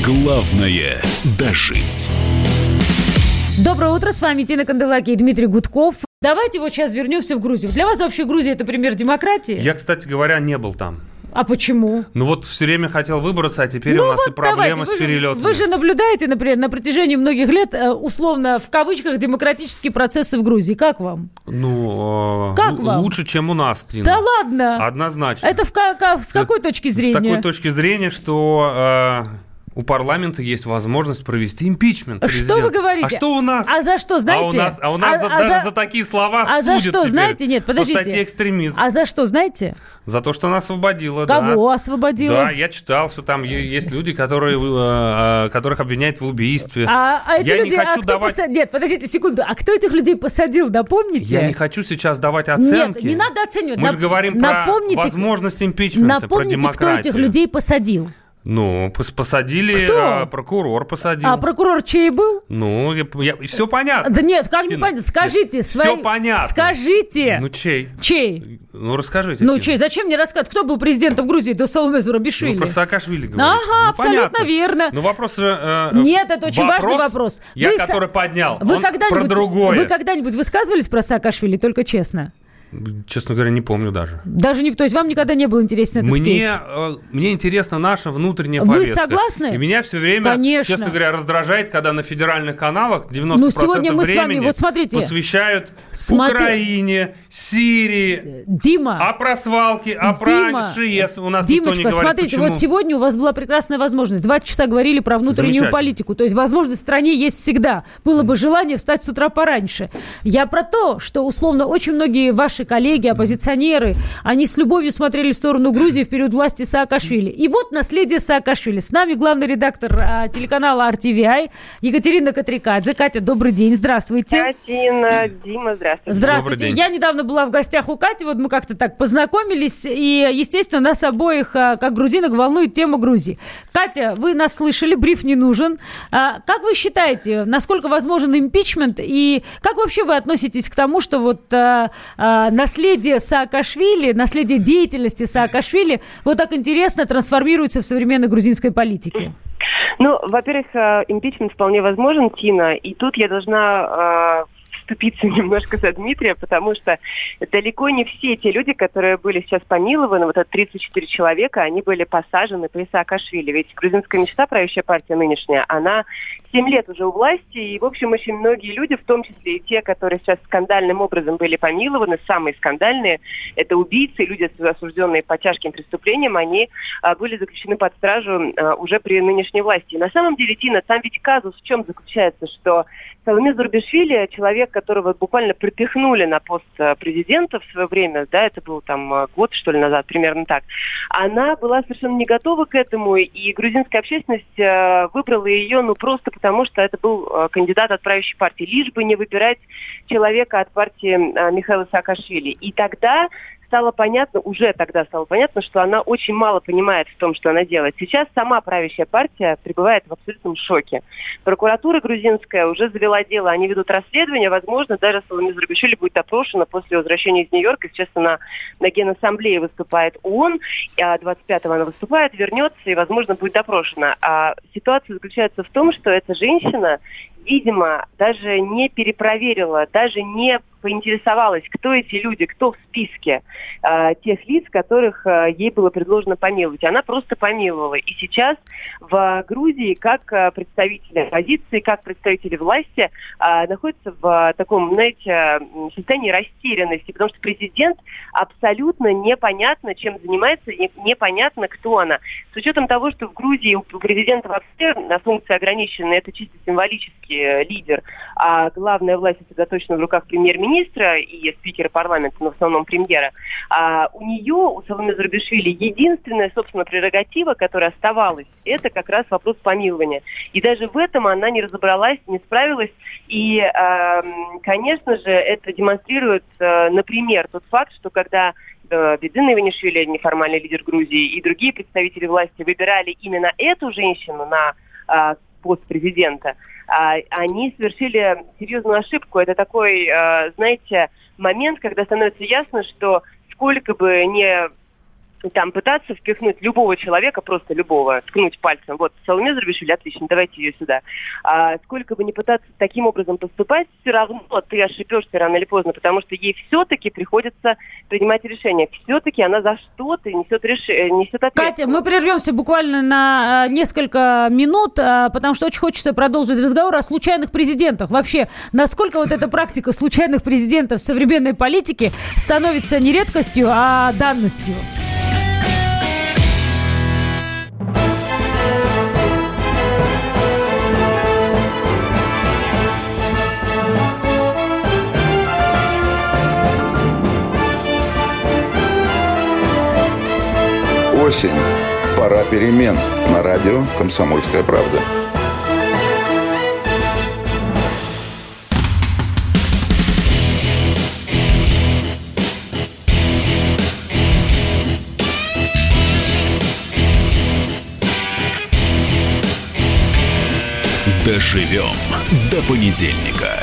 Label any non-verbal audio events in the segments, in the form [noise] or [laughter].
Главное – дожить. Доброе утро, с вами Тина Канделаки и Дмитрий Гудков. Давайте вот сейчас вернемся в Грузию. Для вас вообще Грузия – это пример демократии? Я, кстати говоря, не был там. А почему? Ну вот все время хотел выбраться, а теперь ну у нас вот и проблема давайте. с перелетами. Вы же, наблюдаете, например, на протяжении многих лет, э, условно, в кавычках, демократические процессы в Грузии. Как вам? Ну, э, Как вам? лучше, чем у нас, Тина. Да ладно! Однозначно. Это в ка- ка- с какой точки зрения? С такой точки зрения, что э, у парламента есть возможность провести импичмент Что президента. вы говорите? А что у нас? А за что, знаете? А у нас, а у нас А- за, а даже за- за такие слова а за судят что, теперь знаете? Нет, подождите. По статье экстремизм. А за что, знаете? За то, что она освободила, да. Кого освободила? Да, я читал, что там есть люди, которые, э, э, которых обвиняют в убийстве. А, а эти я люди, не а хочу кто давать... поса- Нет, подождите секунду. А кто этих людей посадил, напомните? Я не хочу сейчас давать оценки. Нет, не надо оценивать. Мы Нап- же говорим напомните, про возможность импичмента, Напомните, про кто демократию. этих людей посадил. Ну, пос- посадили, Кто? э, прокурор посадил. А прокурор чей был? Ну, все понятно. Да нет, как не Тина, понятно? Скажите нет, свои... всё понятно. Скажите. Ну, чей? Чей? Ну, расскажите. Ну, Тина. чей? Зачем мне рассказывать? Кто был президентом Грузии до Саломе Зурабишвили? Ну, про Саакашвили говорите. Ага, Ну, абсолютно понятно. верно. Ну, вопрос же... э, Нет, это очень важный вопрос. Я, Вы который поднял, Вы когда-нибудь, другое. вы когда-нибудь высказывались про Саакашвили, только честно? Честно говоря, не помню даже. Даже не... То есть вам никогда не был интересен этот Мне, кейс? э, мне интересна наша внутренняя Вы повестка. согласны? И меня все время, Конечно. честно говоря, раздражает, когда на федеральных каналах 90% Ну, сегодня мы с вами, времени вот смотрите. посвящают Смотри- Украине, Сирии, Дима, а про свалки, а про Дима, ШИЕС у нас никто не Димочка, говорит. смотрите, почему. вот сегодня у вас была прекрасная возможность. Два часа говорили про внутреннюю политику. То есть возможность в стране есть всегда. Было бы желание встать с утра пораньше. Я про то, что, условно, очень многие ваши коллеги, оппозиционеры, они с любовью смотрели в сторону Грузии в период власти Саакашвили. И вот наследие Саакашвили. С нами главный редактор а, телеканала RTVI Екатерина Катрикадзе. Катя, добрый день, здравствуйте. Катина, Дима, здравствуйте. Здравствуйте. Я недавно была в гостях у Кати, вот мы как-то так познакомились, и, естественно, нас обоих, а, как грузинок, волнует тема Грузии. Катя, вы нас слышали, бриф не нужен. А, Как вы считаете, насколько возможен импичмент, и как вообще вы относитесь к тому, что вот а, а, наследие Саакашвили, наследие деятельности Саакашвили вот так интересно трансформируется в современной грузинской политике? Ну, во-первых, э, импичмент вполне возможен, Тина, и тут я должна вступиться немножко за Дмитрия, потому что далеко не все те люди, которые были сейчас помилованы, вот это 34 человека, они были посажены при Саакашвили. Ведь грузинская мечта, правящая партия нынешняя, она 7 лет уже у власти, и, в общем, очень многие люди, в том числе и те, которые сейчас скандальным образом были помилованы, самые скандальные, это убийцы, люди, осужденные по тяжким преступлениям, они а, были заключены под стражу а, уже при нынешней власти. И на самом деле, Тина, там ведь казус в чем заключается, что Саломе Зурбишвили, человек, которого буквально пропихнули на пост а, президента в свое время, да, это был там а, год, что ли, назад, примерно так, она была совершенно не готова к этому, и грузинская общественность а, выбрала ее, ну, просто потому, что это был кандидат от правящей партии, лишь бы не выбирать человека от партии Михаила Саакашвили. И тогда стало понятно, уже тогда стало понятно, что она очень мало понимает в том, что она делает. Сейчас сама правящая партия пребывает в абсолютном шоке. Прокуратура грузинская уже завела дело, они ведут расследование, возможно, даже Соломе Зарубишвили будет опрошена после возвращения из Нью-Йорка, сейчас она на Генассамблее выступает ООН, а 25-го она выступает, вернется и, возможно, будет опрошена. А ситуация заключается в том, что эта женщина, видимо, даже не перепроверила, даже не поинтересовалась, кто эти люди, кто в списке э, тех лиц, которых э, ей было предложено помиловать. Она просто помиловала. И сейчас в Грузии, как э, представители оппозиции, как представители власти, э, находятся в таком, знаете, состоянии растерянности, потому что президент абсолютно непонятно, чем занимается, и непонятно, кто она. С учетом того, что в Грузии у президента вообще на функции ограничены, это чисто символический э, лидер, а главная власть сосредоточена в руках премьер-министра и спикера парламента, но в основном премьера, а у нее, у Саломе Зарубишвили, единственная, собственно, прерогатива, которая оставалась, это как раз вопрос помилования. И даже в этом она не разобралась, не справилась. И, конечно же, это демонстрирует, э, например, тот факт, что когда э, Бедзина Иванишвили, неформальный лидер Грузии, и другие представители власти выбирали именно эту женщину на э, пост президента, а, они совершили серьезную ошибку. Это такой, э, знаете, момент, когда становится ясно, что сколько бы не там пытаться впихнуть любого человека, просто любого, ткнуть пальцем. Вот, Соломе Зарбишвили, отлично, давайте ее сюда. А сколько бы не пытаться таким образом поступать, все равно ты ошибешься рано или поздно, потому что ей все-таки приходится принимать решение. Все-таки она за что-то несет, реш... Э, несет ответственность. Катя, мы прервемся буквально на э, несколько минут, э, потому что очень хочется продолжить разговор о случайных президентах. Вообще, насколько вот эта практика случайных президентов в современной политике становится не редкостью, а данностью? Осень. Пора перемен. На радио «Комсомольская правда». Доживем до понедельника.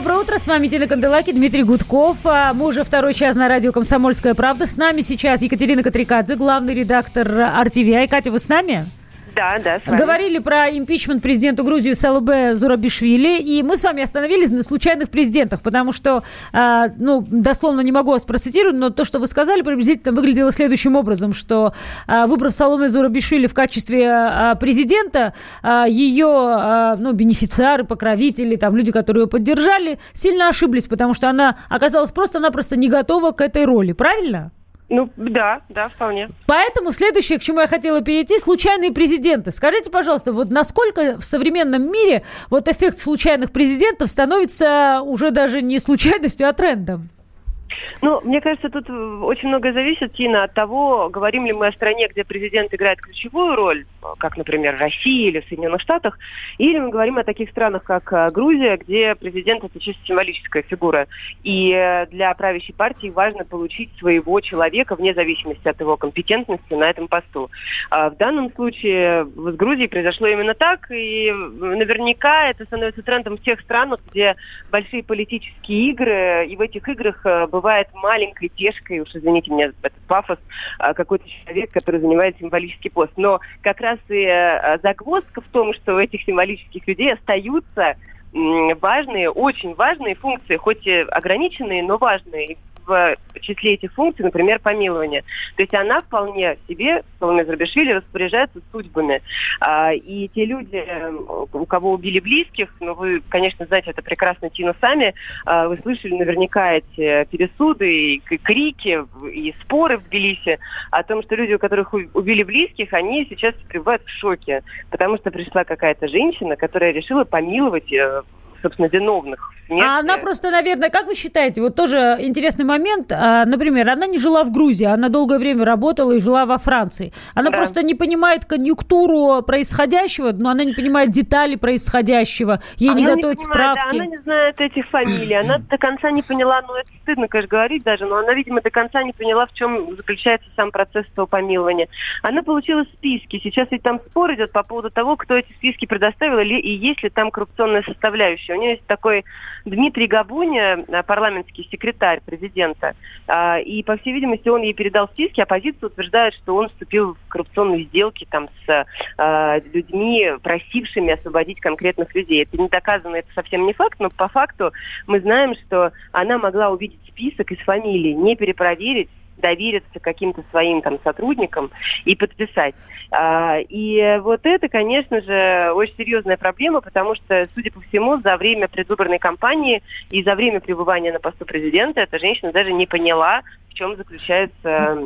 Доброе утро, с вами Дина Канделаки, Дмитрий Гудков. А, мы уже второй час на радио «Комсомольская правда». С нами сейчас Екатерина Катрикадзе, главный редактор RTVI. Катя, вы с нами? Да, да. Говорили про импичмент президенту Грузии СЛБ Зурабишвили, и мы с вами остановились на случайных президентах, потому что, э, ну, дословно не могу вас процитировать, но то, что вы сказали, приблизительно выглядело следующим образом, что э, выбрав Саломе Зурабишвили в качестве э, президента, э, ее, э, ну, бенефициары, покровители, там, люди, которые ее поддержали, сильно ошиблись, потому что она оказалась просто-напросто не готова к этой роли, правильно? Ну, да, да, вполне. Поэтому следующее, к чему я хотела перейти, случайные президенты. Скажите, пожалуйста, вот насколько в современном мире вот эффект случайных президентов становится уже даже не случайностью, а трендом? Ну, мне кажется, тут очень многое зависит, Тина, от того, говорим ли мы о стране, где президент играет ключевую роль, как, например, Россия или в Соединенных Штатах, или мы говорим о таких странах, как э, Грузия, где президент это чисто символическая фигура. И э, для правящей партии важно получить своего человека вне зависимости от его компетентности на этом посту. А в данном случае с Грузией произошло именно так, и наверняка это становится трендом в тех странах, где большие политические игры, и в этих играх э, бывает маленькой тешкой, уж извините меня этот пафос, какой-то человек, который занимает символический пост. Но как раз раз и э, загвоздка в том, что у этих символических людей остаются важные, очень важные функции, хоть и ограниченные, но важные в числе этих функций, например, помилование. То есть она вполне себе, Соломея Зарбишвили, распоряжается судьбами. А, и те люди, у кого убили близких, ну, вы, конечно, знаете это прекрасно, Тину, сами, а, вы слышали наверняка эти пересуды, и крики, и споры в Тбилиси о том, что люди, у которых убили близких, они сейчас пребывают в шоке, потому что пришла какая-то женщина, которая решила помиловать э, собственно, виновных нет. А она просто, наверное, как вы считаете, вот тоже интересный момент, а, например, она не жила в Грузии, она долгое время работала и жила во Франции. Она да. просто не понимает конъюнктуру происходящего, но она не понимает детали происходящего, ей она не готовят не понимает, справки. Да, она не знает этих фамилий, она до конца не поняла, ну это стыдно, конечно, говорить даже, но она, видимо, до конца не поняла, в чем заключается сам процесс этого помилования. Она получила списки, сейчас ведь там спор идет по поводу того, кто эти списки предоставил, или, и есть ли там коррупционная составляющая. У нее есть такой Дмитрий Габуня, э, парламентский секретарь президента, э, и, по всей видимости, он ей передал списки, оппозиция утверждает, что он вступил в коррупционные сделки там, с э, людьми, просившими освободить конкретных людей. Это не доказано, это совсем не факт, но по факту мы знаем, что она могла увидеть список из фамилий, не перепроверить, довериться каким-то своим там сотрудникам и подписать. А, и вот это, конечно же, очень серьезная проблема, потому что, судя по всему, за время предвыборной кампании и за время пребывания на посту президента эта женщина даже не поняла, в чем заключается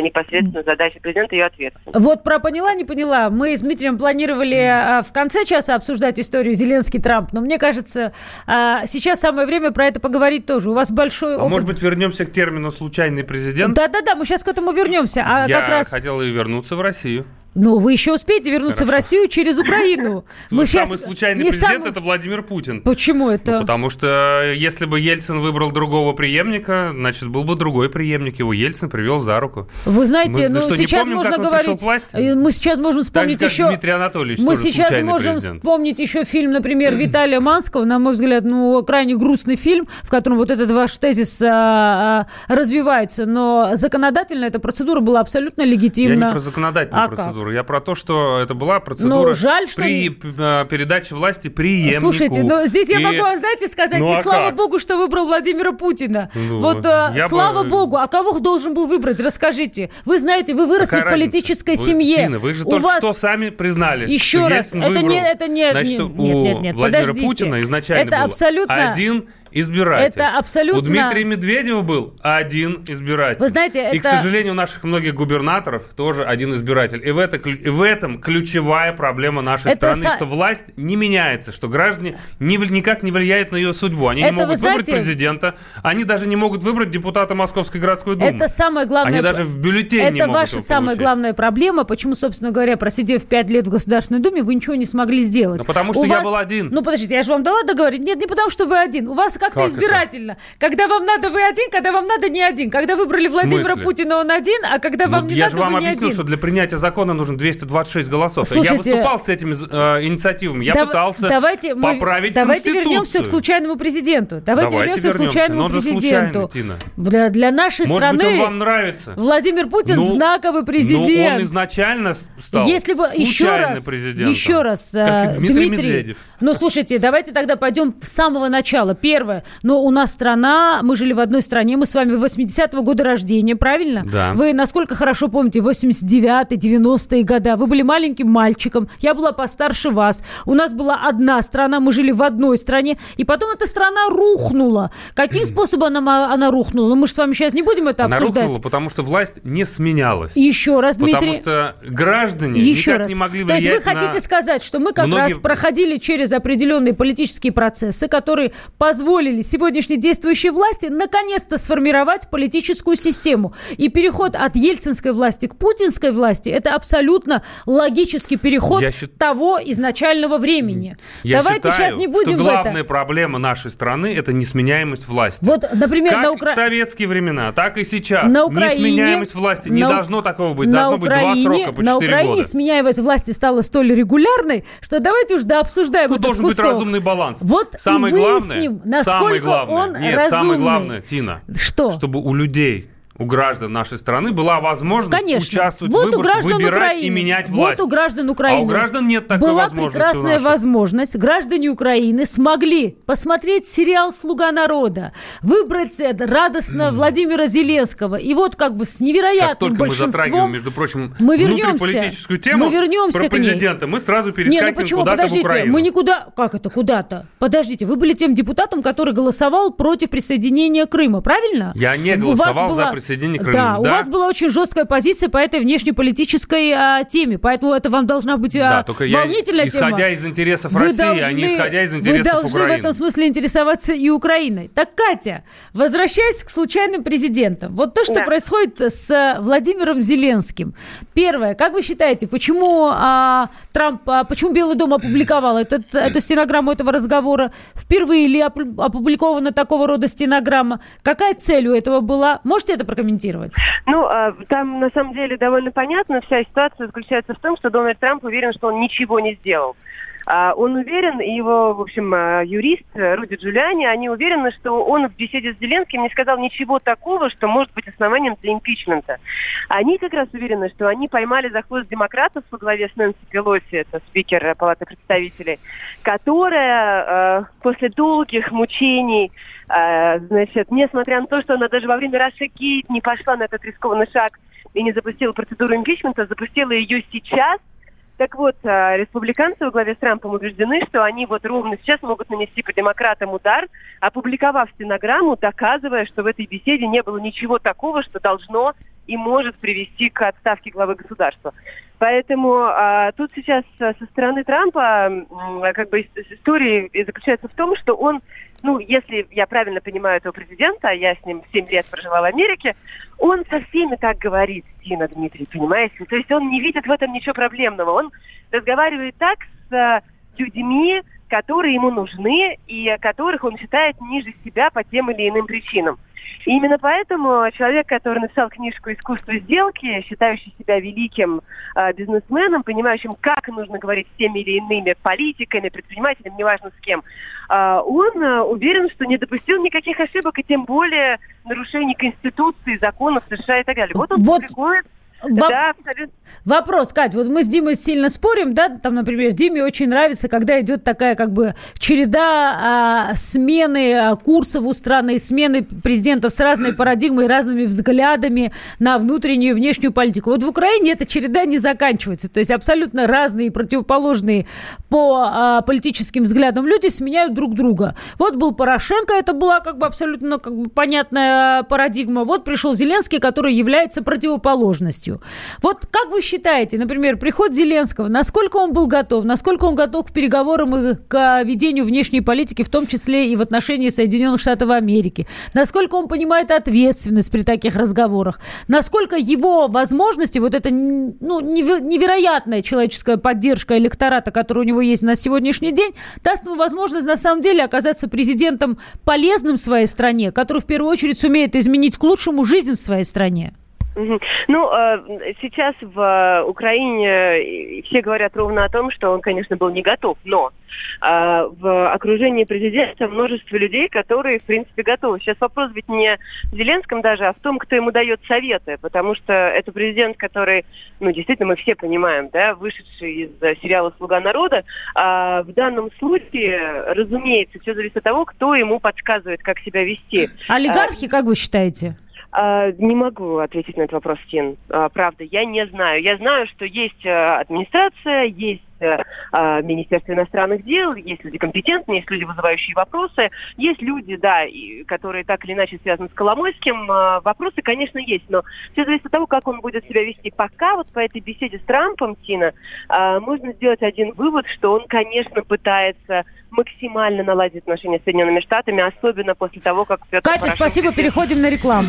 непосредственно задача президента и ее ответственность. Вот про поняла, не поняла. Мы с Дмитрием планировали а, в конце часа обсуждать историю Зеленский-Трамп, но мне кажется, а, сейчас самое время про это поговорить тоже. У вас большой а может быть, вернемся к термину «случайный президент»? Да-да-да, мы сейчас к этому вернемся. А Я как раз... хотел и вернуться в Россию. Ну, вы еще успеете вернуться в Россию через Украину. [laughs] Мы щас- Самый случайный не президент сам- это Владимир Путин. Почему это? Ну, потому что если бы Ельцин выбрал другого преемника, значит, был бы другой преемник. Его Ельцин привел за руку. Вы знаете, Мы- ну что, сейчас помним, можно говорить. э, Мы сейчас можем Так же, вспомнить еще. Дмитрий Анатольевич, Мы сейчас можем президент. вспомнить еще фильм, например, Виталия Манского, на мой взгляд, ну, крайне грустный фильм, в котором вот этот ваш тезис а, а, развивается. Но законодательно эта процедура была абсолютно Я легитимна. не про законодательную А как? Процедуру, я про то, что это была процедура Ну, жаль, что при не- э, передаче власти преемнику. Слушайте, но здесь я И- могу, знаете, сказать, Ну, и а слава как? богу, что выбрал Владимира Путина. Ну, вот, э, я слава бы- богу. А кого должен был выбрать? Расскажите. Вы знаете, вы выросли Какая в разница? политической Вы- семье. Тина, вы же У только вас- что сами признали, Еще что раз, это выбрал. не- это не- Значит, не- у нет, нет, нет, Владимира подождите. Путина изначально Это был абсолютно- один избиратель. Это абсолютно- У Дмитрия Медведева был один избиратель. Вы знаете, И, к это- сожалению, у наших многих губернаторов тоже один избиратель. И в, это, и в этом ключевая проблема нашей Это страны, са- что власть не меняется, что граждане не никак не влияют на ее судьбу. Они Это не вы могут выбрать знаете- президента, они даже не могут выбрать депутата Московской городской думы. Это самая главная... Они даже в бюллетене Это не могут ваша самая получить. главная проблема. Почему, собственно говоря, просидев пять лет в Государственной Думе, вы ничего не смогли сделать? Ну, потому что У я вас- был один. Ну, подождите, я же вам дала договорить. Нет, не потому что вы один. У вас как-то Как это? избирательно. Когда вам надо, вы один, когда вам надо, не один. Когда выбрали Владимира? Путина, он один, а когда Ну, вам не я надо, же вам вы не объяснил, один. что для принятия закона нужно 226 голосов. я Слушайте, выступал с этими э, инициативами. Я Дав- пытался давайте мы- поправить Давайте Конституцию. вернемся к случайному президенту. Давайте, Давайте вернемся, к случайному же президенту. случайный. Для, для нашей Может страны быть, он вам нравится? Владимир Путин Ну, знаковый Ну, президент. он изначально стал Если бы еще раз, президентом. еще раз, Как э, и Дмитрий, Медведев. Ну, слушайте, давайте тогда пойдем с самого начала. Первое, но у нас страна, мы жили в одной стране, мы с вами 80-го года рождения, правильно? Да. Вы насколько хорошо помните 89-й, 90-е года. Вы были маленьким мальчиком, я была постарше вас. У нас была одна страна, мы жили в одной стране, и потом эта страна рухнула. Каким [clears throat] способом она, она рухнула? Ну, мы же с вами сейчас не будем это Она обсуждать. рухнула, потому что власть не сменялась. Еще раз, Дмитрий. Потому что граждане Еще никак раз. не могли То есть влиять вы хотите на... сказать, что мы как Многие- раз проходили через определенные политические процессы, которые позволили сегодняшней действующей власти наконец-то сформировать политическую систему. И переход от ельцинской власти к путинской власти – это абсолютно логический переход Я счит- того изначального времени. Я Давайте считаю, сейчас не будем что в главная это. проблема нашей страны – это несменяемость власти. Вот, например, как на в Украине... советские времена, так и сейчас. На Украине- Несменяемость власти. Не на- должно такого быть. на Должно быть два срока по На 4 Украине года. сменяемость власти стала столь регулярной, что давайте уж да обсуждаем Ну, этот должен быть кусок. разумный баланс. Вот самое и главное, выясним, самое насколько главное, он нет, разумный. самое главное, Тина, Что? чтобы у людей, у граждан нашей страны была возможность Конечно. участвовать вот в выборах, выбирать Украины, и менять власть. Вот у граждан Украины. А у граждан нет такой Была возможности у прекрасная возможность. Граждане Украины смогли посмотреть сериал «Слуга народа», выбрать это, радостно Владимира Зеленского. И вот как бы с невероятным Как только мы большинством... затрагиваем, между прочим, мы вернемся. внутриполитическую тему Мы вернемся про президента, мы сразу Не, перескакиваем ну почему? куда-то в Подождите, Украину. мы никуда... Как это куда-то? Подождите, вы были тем депутатом, который голосовал против присоединения Крыма, правильно? Я не голосовал за была- присоединение Крыма. Да, у Да. вас была очень жесткая позиция по этой внешнеполитической а, теме, поэтому это вам должна быть а, Да, только я, волнительная тема. исходя из интересов Вы России, а должны- не исходя из Вы интересов должны в Украины. этом смысле интересоваться и Украиной. Так, Катя, возвращаясь к случайным президентам. Вот то, что Да. происходит с а, Владимиром Зеленским. Первое, как вы считаете, почему а, Трамп, а, почему Белый дом опубликовал этот, эту стенограмму этого разговора? Впервые ли опу- опубликована такого рода стенограмма? Какая цель у этого была? Можете это прокомментировать? Ну, а, там на самом деле довольно понятно. Вся ситуация заключается в том, что Дональд Трамп уверен, что он ничего не сделал. А, Он уверен, и его, в общем, а, юрист э, Руди Джулиани, они уверены, что он в беседе с Зеленским не сказал ничего такого, что может быть основанием для импичмента. Они как раз уверены, что они поймали за хвост демократов во главе с Нэнси Пелоси, это спикер э, Палаты представителей, которая э, после долгих мучений, значит, несмотря на то, что она даже во время Гейт не пошла на этот рискованный шаг и не запустила процедуру импичмента, запустила ее сейчас, так вот, э, республиканцы во главе с Трампом убеждены, что они вот ровно сейчас могут нанести по демократам удар, опубликовав стенограмму, доказывая, что в этой беседе не было ничего такого, что должно и может привести к отставке главы государства. Поэтому а, тут сейчас а, со стороны Трампа м, как бы ис- история заключается в том, что он ну, если я правильно понимаю этого президента, а я с ним 7 лет прожила в Америке, он со всеми так говорит, Дина Дмитрий, понимаете? То есть он не видит в этом ничего проблемного. Он разговаривает так с э, людьми, которые ему нужны и которых он считает ниже себя по тем или иным причинам. И именно поэтому человек, который написал книжку «Искусство сделки», считающий себя великим э, бизнесменом, понимающим, как нужно говорить с теми или иными политиками, предпринимателями, неважно с кем, э, он э, уверен, что не допустил никаких ошибок и тем более нарушений Конституции, законов США и так далее. Вот он Вот публикует Во- да, абсолютно. Вопрос, Кать, вот мы с Димой сильно спорим, да, там, например, Диме очень нравится, когда идет такая как бы череда а, смены а, курсов у страны, смены президентов с разной парадигмой, разными взглядами на внутреннюю и внешнюю политику. Вот в Украине эта череда не заканчивается, то есть абсолютно разные и противоположные по а, политическим взглядам люди сменяют друг друга. Вот был Порошенко, это была как бы абсолютно как бы понятная парадигма. Вот пришел Зеленский, который является противоположностью. Вот как вы считаете, например, приход Зеленского, насколько он был готов, насколько он готов к переговорам и к а, ведению внешней политики, в том числе и в отношении Соединенных Штатов Америки, насколько он понимает ответственность при таких разговорах, насколько его возможности, вот эта ну, неверо- невероятная человеческая поддержка электората, которая у него есть на сегодняшний день, даст ему возможность на самом деле оказаться президентом полезным своей стране, который в первую очередь сумеет изменить к лучшему жизнь в своей стране. Ну, э, сейчас в э, Украине э, все говорят ровно о том, что он, конечно, был не готов, но в окружении президента множество людей, которые, в принципе, готовы. Сейчас вопрос ведь не в Зеленском даже, а в том, кто ему дает советы, потому что это президент, который, ну, действительно, мы все понимаем, да, вышедший из сериала «Слуга народа», а в данном случае, разумеется, все зависит от того, кто ему подсказывает, как себя вести. Олигархи, как вы считаете? А, Не могу ответить на этот вопрос, Тин. А, Правда, я не знаю. Я знаю, что есть э, администрация, есть э, а, Министерство иностранных дел, есть люди компетентные, есть люди, вызывающие вопросы, есть люди, да, которые так или иначе связаны с Коломойским. Вопросы, конечно, есть, но все зависит от того, как он будет себя вести. Пока вот по этой беседе с Трампом, Тина, можно сделать один вывод, что он, конечно, пытается максимально наладить отношения с Соединенными Штатами, особенно после того, как Петр Катя, Порошенко спасибо, переходим на рекламу.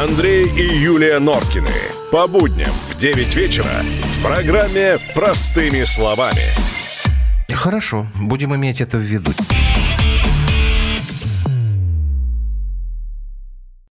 Андрей и Юлия Норкины. По будням в 9 вечера в программе «Простыми словами». Хорошо, будем иметь это в виду.